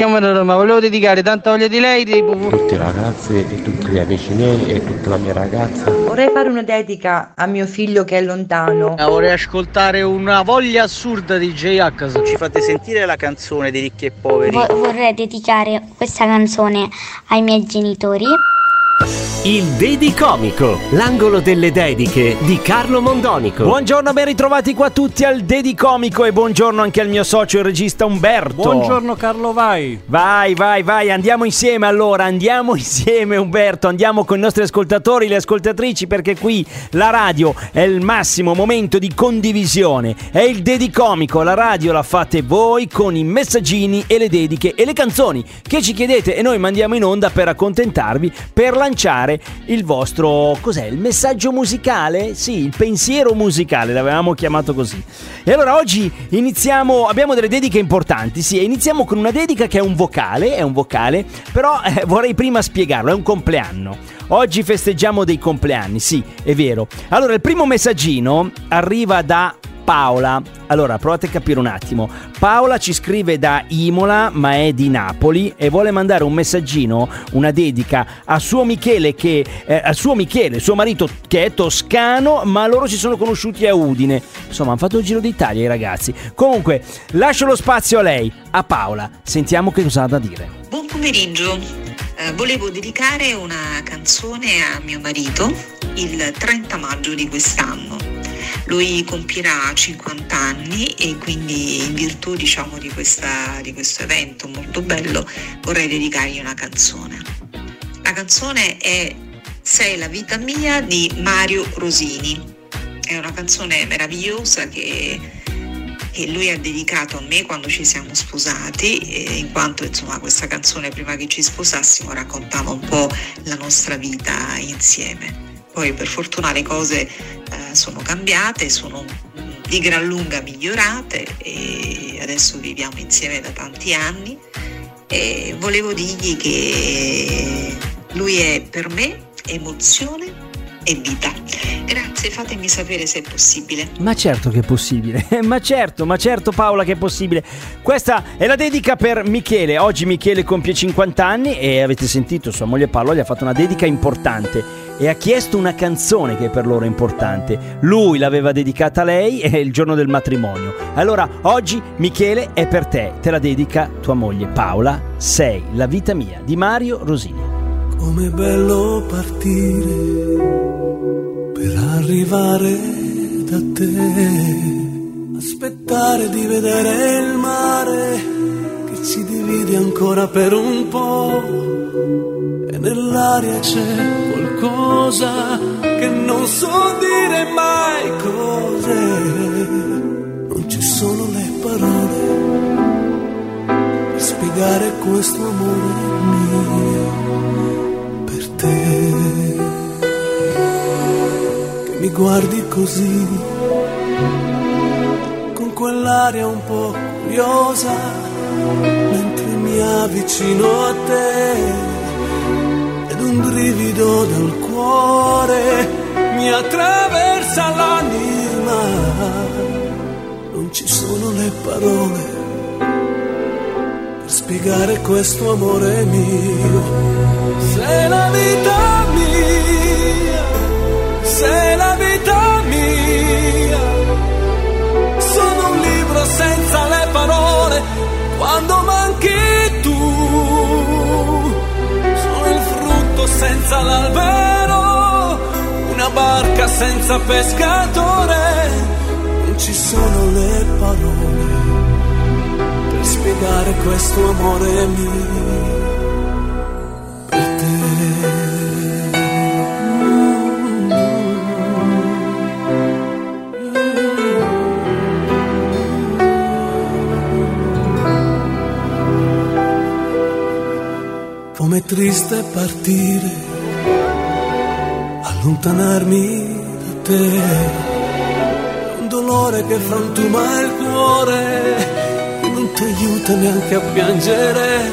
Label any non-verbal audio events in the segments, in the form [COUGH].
chiamo Roma, volevo dedicare tanta voglia di lei. Tipo... Tutte le ragazze e tutti gli amici miei e tutta la mia ragazza. Vorrei fare una dedica a mio figlio che è lontano. Vorrei ascoltare una voglia assurda di J-H. Ci fate sentire la canzone di ricchi e poveri? Vo- vorrei dedicare questa canzone ai miei genitori. Il Dedicomico, l'angolo delle dediche di Carlo Mondonico. Buongiorno, ben ritrovati qua tutti al Dedicomico e buongiorno anche al mio socio il regista Umberto. Buongiorno Carlo, vai. Vai, vai, vai, andiamo insieme allora, andiamo [LAUGHS] insieme Umberto, andiamo con i nostri ascoltatori, le ascoltatrici perché qui la radio è il massimo momento di condivisione. È il Dedicomico, la radio la fate voi con i messaggini e le dediche e le canzoni che ci chiedete e noi mandiamo in onda per accontentarvi, per lanciare il vostro cos'è? Il messaggio musicale? Sì, il pensiero musicale, l'avevamo chiamato così. E allora oggi iniziamo, abbiamo delle dediche importanti, sì, e iniziamo con una dedica che è un vocale, è un vocale, però eh, vorrei prima spiegarlo, è un compleanno. Oggi festeggiamo dei compleanni, sì, è vero. Allora, il primo messaggino arriva da Paola. Allora, provate a capire un attimo. Paola ci scrive da Imola, ma è di Napoli e vuole mandare un messaggino, una dedica a suo Michele che eh, a suo Michele, suo marito che è toscano, ma loro si sono conosciuti a Udine. Insomma, hanno fatto il giro d'Italia i ragazzi. Comunque, lascio lo spazio a lei, a Paola. Sentiamo che cosa ha da dire. Buon pomeriggio. Eh, volevo dedicare una canzone a mio marito il 30 maggio di quest'anno. Lui compirà 50 anni e quindi in virtù diciamo, di, questa, di questo evento molto bello vorrei dedicargli una canzone. La canzone è Sei la vita mia di Mario Rosini. È una canzone meravigliosa che, che lui ha dedicato a me quando ci siamo sposati, in quanto insomma questa canzone prima che ci sposassimo raccontava un po' la nostra vita insieme. Poi per fortuna le cose eh, sono cambiate, sono di gran lunga migliorate e adesso viviamo insieme da tanti anni. E volevo dirgli che lui è per me emozione e vita. Grazie, fatemi sapere se è possibile. Ma certo che è possibile, [LAUGHS] ma certo, ma certo Paola che è possibile. Questa è la dedica per Michele. Oggi Michele compie 50 anni e avete sentito, sua moglie Paola gli ha fatto una dedica importante e ha chiesto una canzone che per loro è importante. Lui l'aveva dedicata a lei e il giorno del matrimonio. Allora oggi Michele è per te, te la dedica tua moglie Paola. Sei la vita mia di Mario Rosini. Com'è bello partire per arrivare da te, aspettare di vedere il mare che ci divide ancora per un po' e nell'aria c'è qualcosa che non so dire mai cos'è, non ci sono le parole per spiegare questo amore mio te. Che mi guardi così con quell'aria un po' curiosa mentre mi avvicino a te ed un brivido dal cuore mi attraversa l'anima. Non ci sono le parole per spiegare questo amore mio senza pescatore non ci sono le parole per spiegare questo amore mio. Com'è triste partire, allontanarmi te, un dolore che frantuma il cuore non ti aiuta neanche a piangere,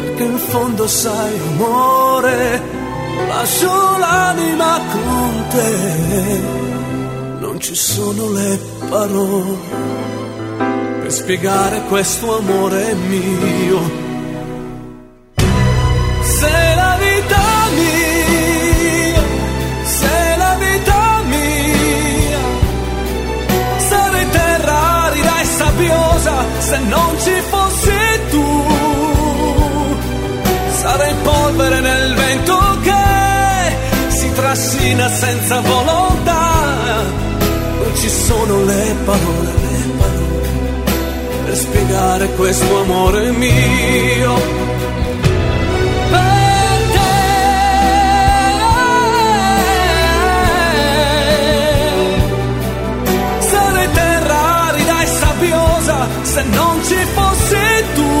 perché in fondo sai amore, lascio l'anima con te, non ci sono le parole per spiegare questo amore mio. Parole, le parole per spiegare questo amore mio. Sarei terra arida e sabbiosa se non ci fossi tu.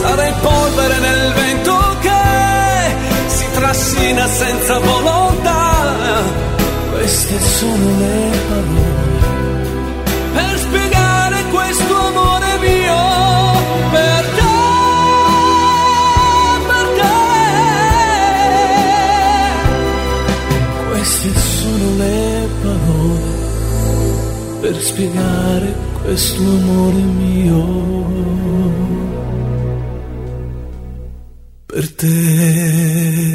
Sarei polvere nel vento che si trascina senza volontà. Queste sono le parole per spiegare questo amore mio per te, per te. Queste sono le parole per spiegare questo amore mio per te.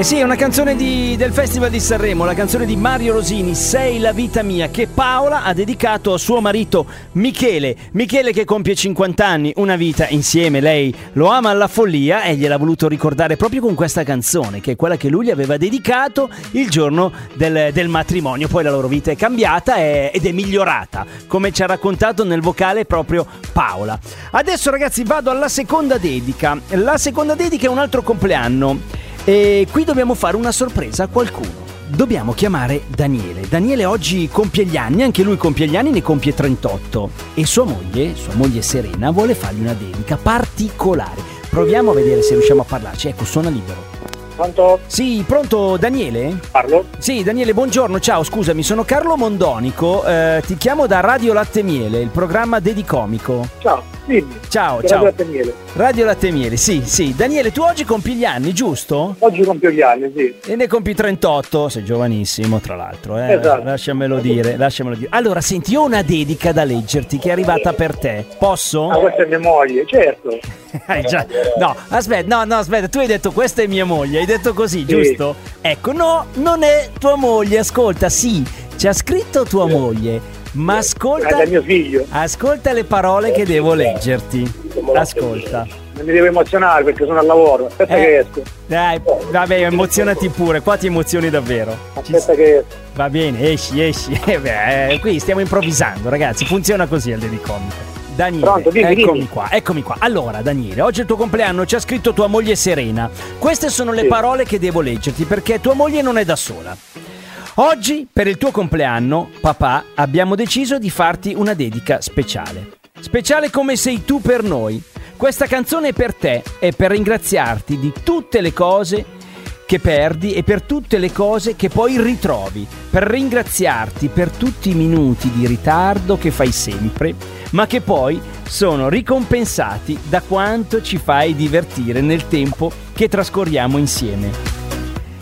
Eh sì, è una canzone di- del Festival di Sanremo, la canzone di Mario Rosini, Sei la vita mia, che Paola ha dedicato a suo marito Michele. Michele che compie 50 anni, una vita insieme, lei lo ama alla follia e gliel'ha voluto ricordare proprio con questa canzone, che è quella che lui gli aveva dedicato il giorno del, del matrimonio. Poi la loro vita è cambiata e- ed è migliorata, come ci ha raccontato nel vocale proprio Paola. Adesso ragazzi vado alla seconda dedica. La seconda dedica è un altro compleanno. E qui dobbiamo fare una sorpresa a qualcuno. Dobbiamo chiamare Daniele. Daniele oggi compie gli anni, anche lui compie gli anni, ne compie 38. E sua moglie, sua moglie Serena, vuole fargli una dedica particolare. Proviamo a vedere se riusciamo a parlarci. Ecco, suona libero. Pronto? Sì, pronto Daniele? Parlo? Sì, Daniele, buongiorno, ciao, scusami, sono Carlo Mondonico, eh, ti chiamo da Radio Latte Miele, il programma Dedicomico. Ciao, dimmi. Ciao, ciao. Radio Daniele. Radio sì, sì. Daniele, tu oggi compi gli anni, giusto? Oggi compio gli anni, sì. E ne compi 38, sei giovanissimo tra l'altro, eh? Esatto. lasciamelo dire, lasciamelo dire. Allora, senti, ho una dedica da leggerti che è arrivata per te. Posso? Ah, questa è mia moglie, certo. [LAUGHS] Hai già- No, aspetta, no, no, aspetta, tu hai detto questa è mia moglie, hai detto così, giusto? Ecco, no, non è tua moglie, ascolta, sì, c'ha scritto tua moglie, ma ascolta... Ascolta le parole che devo leggerti. Ascolta. Non mi devo emozionare perché sono al lavoro. Aspetta Eh. che esco. Dai, vabbè, emozionati pure, qua ti emozioni davvero. Ci- Aspetta che esco. Va bene, esci, esci. [LAUGHS] Eh beh, eh, qui stiamo improvvisando, ragazzi. Funziona così al Dedicomico. Daniele, Pronto, dimmi, eccomi dimmi. qua, eccomi qua. Allora, Daniele, oggi è il tuo compleanno, ci ha scritto tua moglie Serena. Queste sono le Sì. parole che devo leggerti perché tua moglie non è da sola. Oggi, per il tuo compleanno, papà, abbiamo deciso di farti una dedica speciale. Speciale come sei tu per noi. Questa canzone è per te e per ringraziarti di tutte le cose che perdi e per tutte le cose che poi ritrovi, per ringraziarti per tutti i minuti di ritardo che fai sempre, ma che poi sono ricompensati da quanto ci fai divertire nel tempo che trascorriamo insieme.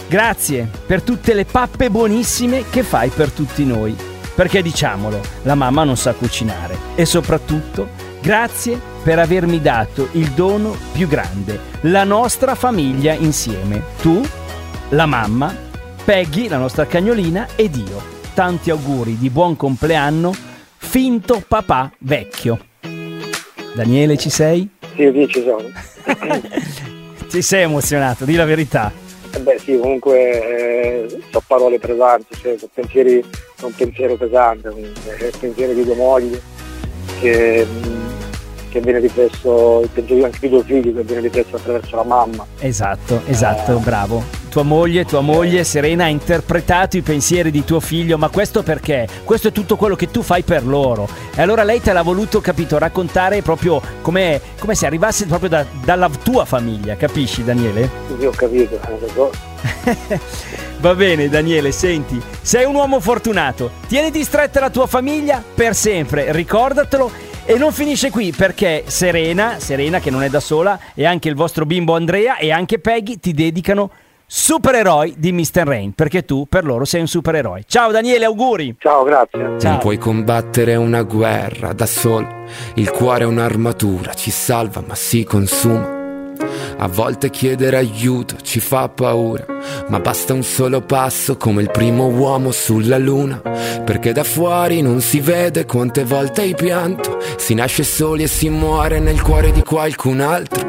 Grazie per tutte le pappe buonissime che fai per tutti noi. Perché diciamolo, la mamma non sa cucinare. E soprattutto, grazie per avermi dato il dono più grande, la nostra famiglia insieme. Tu, la mamma, Peggy, la nostra cagnolina, ed io. Tanti auguri di buon compleanno, finto papà vecchio. Daniele, ci sei? Sì, sì, ci sono. [LAUGHS] Ti sei emozionato, di la verità. Eh beh, sì, comunque eh, so parole pesanti, cioè, sono pensieri, è un pensiero pesante, comunque, è il pensiero di tua moglie che, mh, che viene riflesso, il pensiero anche di tuo figlio che viene riflesso attraverso la mamma. Esatto, esatto, bravo. Tua moglie, tua moglie Serena ha interpretato i pensieri di tuo figlio, ma questo perché? Questo è tutto quello che tu fai per loro. E allora lei te l'ha voluto, capito, raccontare proprio come, come se arrivasse proprio da- dalla tua famiglia, capisci Daniele? Sì, ho capito, eh. [LAUGHS] Va bene Daniele, senti, sei un uomo fortunato, tieniti stretta la tua famiglia per sempre, ricordatelo e non finisce qui perché Serena, Serena che non è da sola, e anche il vostro bimbo Andrea e anche Peggy ti dedicano supereroi di Mr. Rain, perché tu per loro sei un supereroe. Ciao Daniele, auguri. Ciao, grazie. Non puoi combattere una guerra da solo. Il cuore è un'armatura, ci salva ma si consuma. A volte chiedere aiuto ci fa paura, ma basta un solo passo come il primo uomo sulla luna, perché da fuori non si vede quante volte hai pianto, si nasce soli e si muore nel cuore di qualcun altro.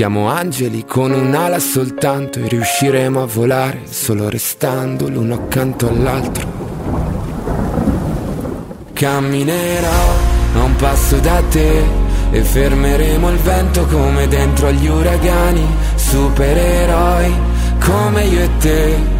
Siamo angeli con un'ala soltanto e riusciremo a volare solo restando l'uno accanto all'altro. Camminerò a un passo da te e fermeremo il vento come dentro agli uragani, supereroi come io e te.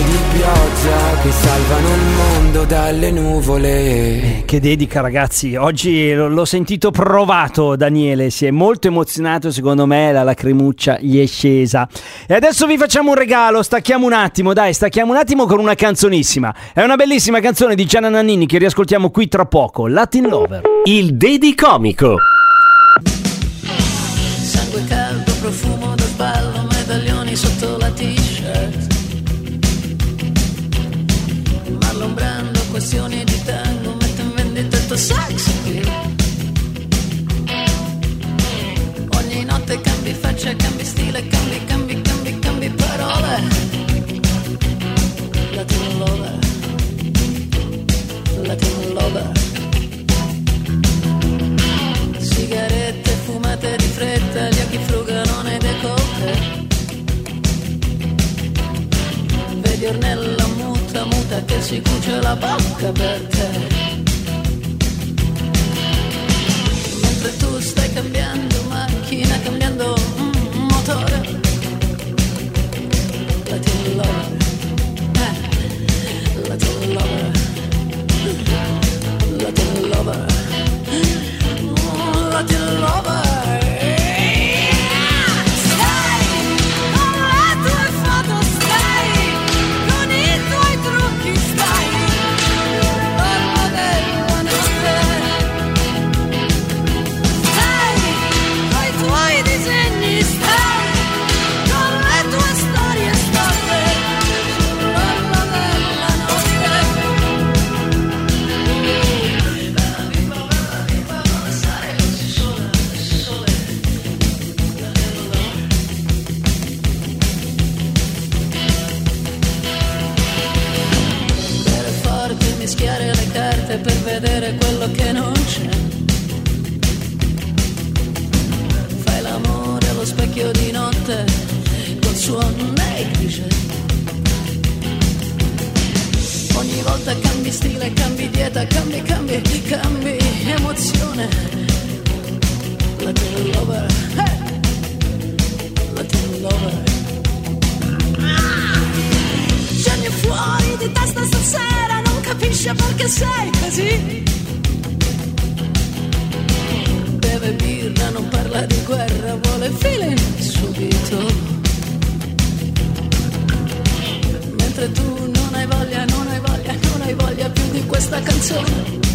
gocce di pioggia che salvano il mondo dalle nuvole. Che dedica ragazzi, oggi l- l'ho sentito provato Daniele, si è molto emozionato secondo me, la lacrimuccia gli è scesa. E adesso vi facciamo un regalo, stacchiamo un attimo, dai, stacchiamo un attimo con una canzonissima. È una bellissima canzone di Gianna Nannini che riascoltiamo qui tra poco, Latin Lover. Il Dedicomico. Sangue Fumate di fretta, gli occhi frugano nei decolte. Vedi Ornella muta, muta che si cuce la bocca per te. Mentre tu stai cambiando macchina, cambiando mm, motore. Latin lover, eh, Latin lover, Latin lover, mm, Latin lover. Negligé. Ogni volta cambi stile, cambi dieta, cambi, cambi, cambi emozione. Latin lover, hey! Latin lover. Scendi fuori di testa stasera, non capisce perché sei così. Beve birra, non parla di guerra, vuole feeling subito. Mentre tu non hai voglia, non hai voglia, non hai voglia più di questa canzone.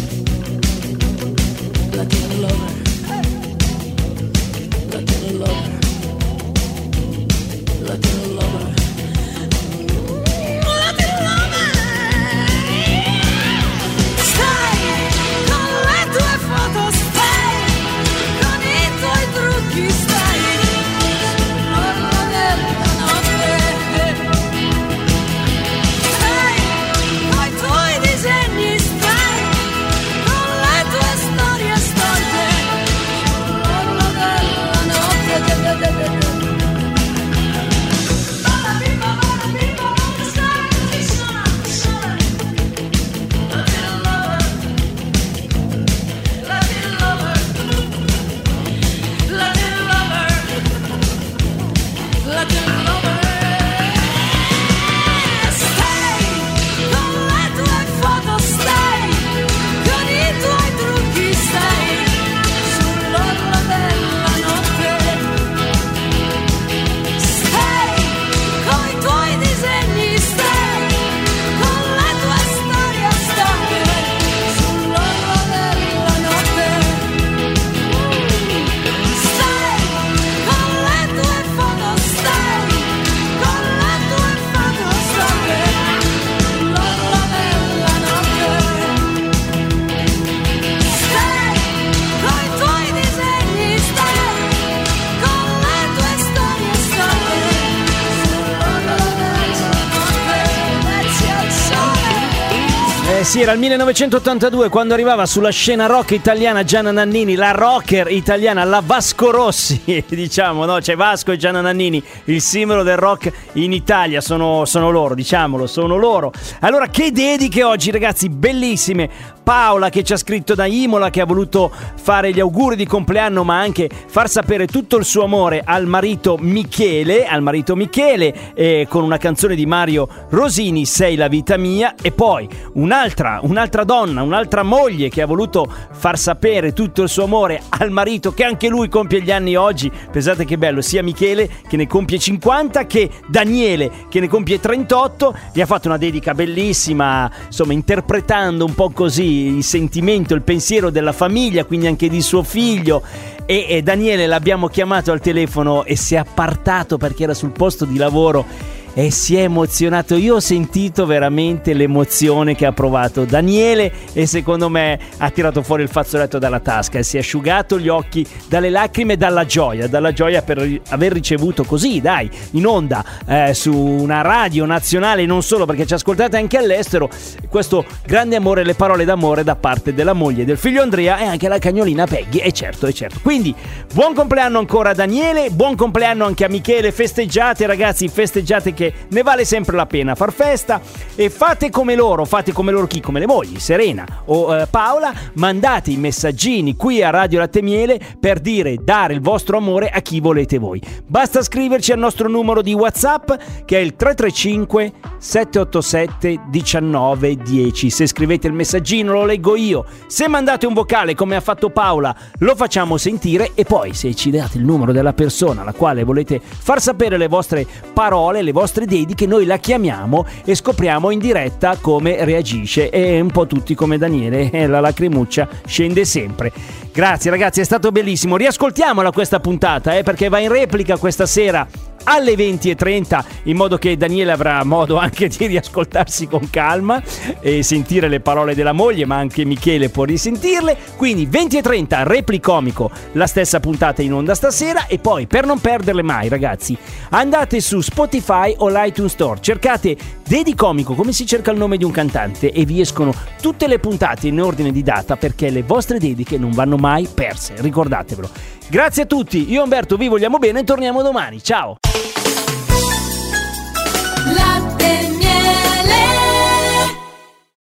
Sì, era il 1982 quando arrivava sulla scena rock italiana Gianna Nannini, la rocker italiana, la Vasco Rossi, [LAUGHS] diciamo, no? C'è Vasco e Gianna Nannini, il simbolo del rock in Italia, sono, sono loro, diciamolo, sono loro. Allora, che dediche oggi, ragazzi, bellissime. Paola che ci ha scritto da Imola, che ha voluto fare gli auguri di compleanno, ma anche far sapere tutto il suo amore al marito Michele, al marito Michele, eh, con una canzone di Mario Rosini, Sei la vita mia, e poi un'altra, un'altra donna, un'altra moglie che ha voluto far sapere tutto il suo amore al marito, che anche lui compie gli anni oggi. Pensate che bello, sia Michele che ne compie 50, che Daniele che ne compie 38, gli ha fatto una dedica bellissima, insomma, interpretando un po' così il sentimento, il pensiero della famiglia, quindi anche di suo figlio. E, e Daniele l'abbiamo chiamato al telefono e si è appartato perché era sul posto di lavoro e si è emozionato. Io ho sentito veramente l'emozione che ha provato Daniele e secondo me ha tirato fuori il fazzoletto dalla tasca e si è asciugato gli occhi dalle lacrime e dalla gioia, dalla gioia per aver ricevuto così, dai, in onda eh, su una radio nazionale, non solo perché ci ascoltate anche all'estero, questo grande amore, le parole d'amore da parte della moglie del figlio Andrea e anche la cagnolina Peggy, e certo, e certo. Quindi buon compleanno ancora a Daniele, buon compleanno anche a Michele, festeggiate ragazzi, festeggiate che ne vale sempre la pena far festa e fate come loro, fate come loro chi? Come le mogli, Serena o eh, Paola, mandate i messaggini qui a Radio Latte Miele per dire dare il vostro amore a chi volete voi. Basta scriverci al nostro numero di WhatsApp che è il 335 787 1910. Se scrivete il messaggino lo leggo io. Se mandate un vocale come ha fatto Paola, lo facciamo sentire e poi se ci date il numero della persona alla quale volete far sapere le vostre parole, le vostre dediche, noi la chiamiamo e scopriamo in diretta come reagisce e un po' tutti come Daniele, [LAUGHS] eh, la lacrimuccia scende sempre. Grazie ragazzi, è stato bellissimo. Riascoltiamola questa puntata, eh, perché va in replica questa sera alle 20.30 in modo che Daniele avrà modo anche di riascoltarsi con calma e sentire le parole della moglie, ma anche Michele può risentirle. Quindi 20.30 Replicomico, la stessa puntata in onda stasera e poi per non perderle mai ragazzi, andate su Spotify o l'iTunes Store, cercate Dedi Comico come si cerca il nome di un cantante e vi escono tutte le puntate in ordine di data perché le vostre dediche non vanno mai perse, ricordatevelo. Grazie a tutti, io e Umberto vi vogliamo bene e torniamo domani, ciao!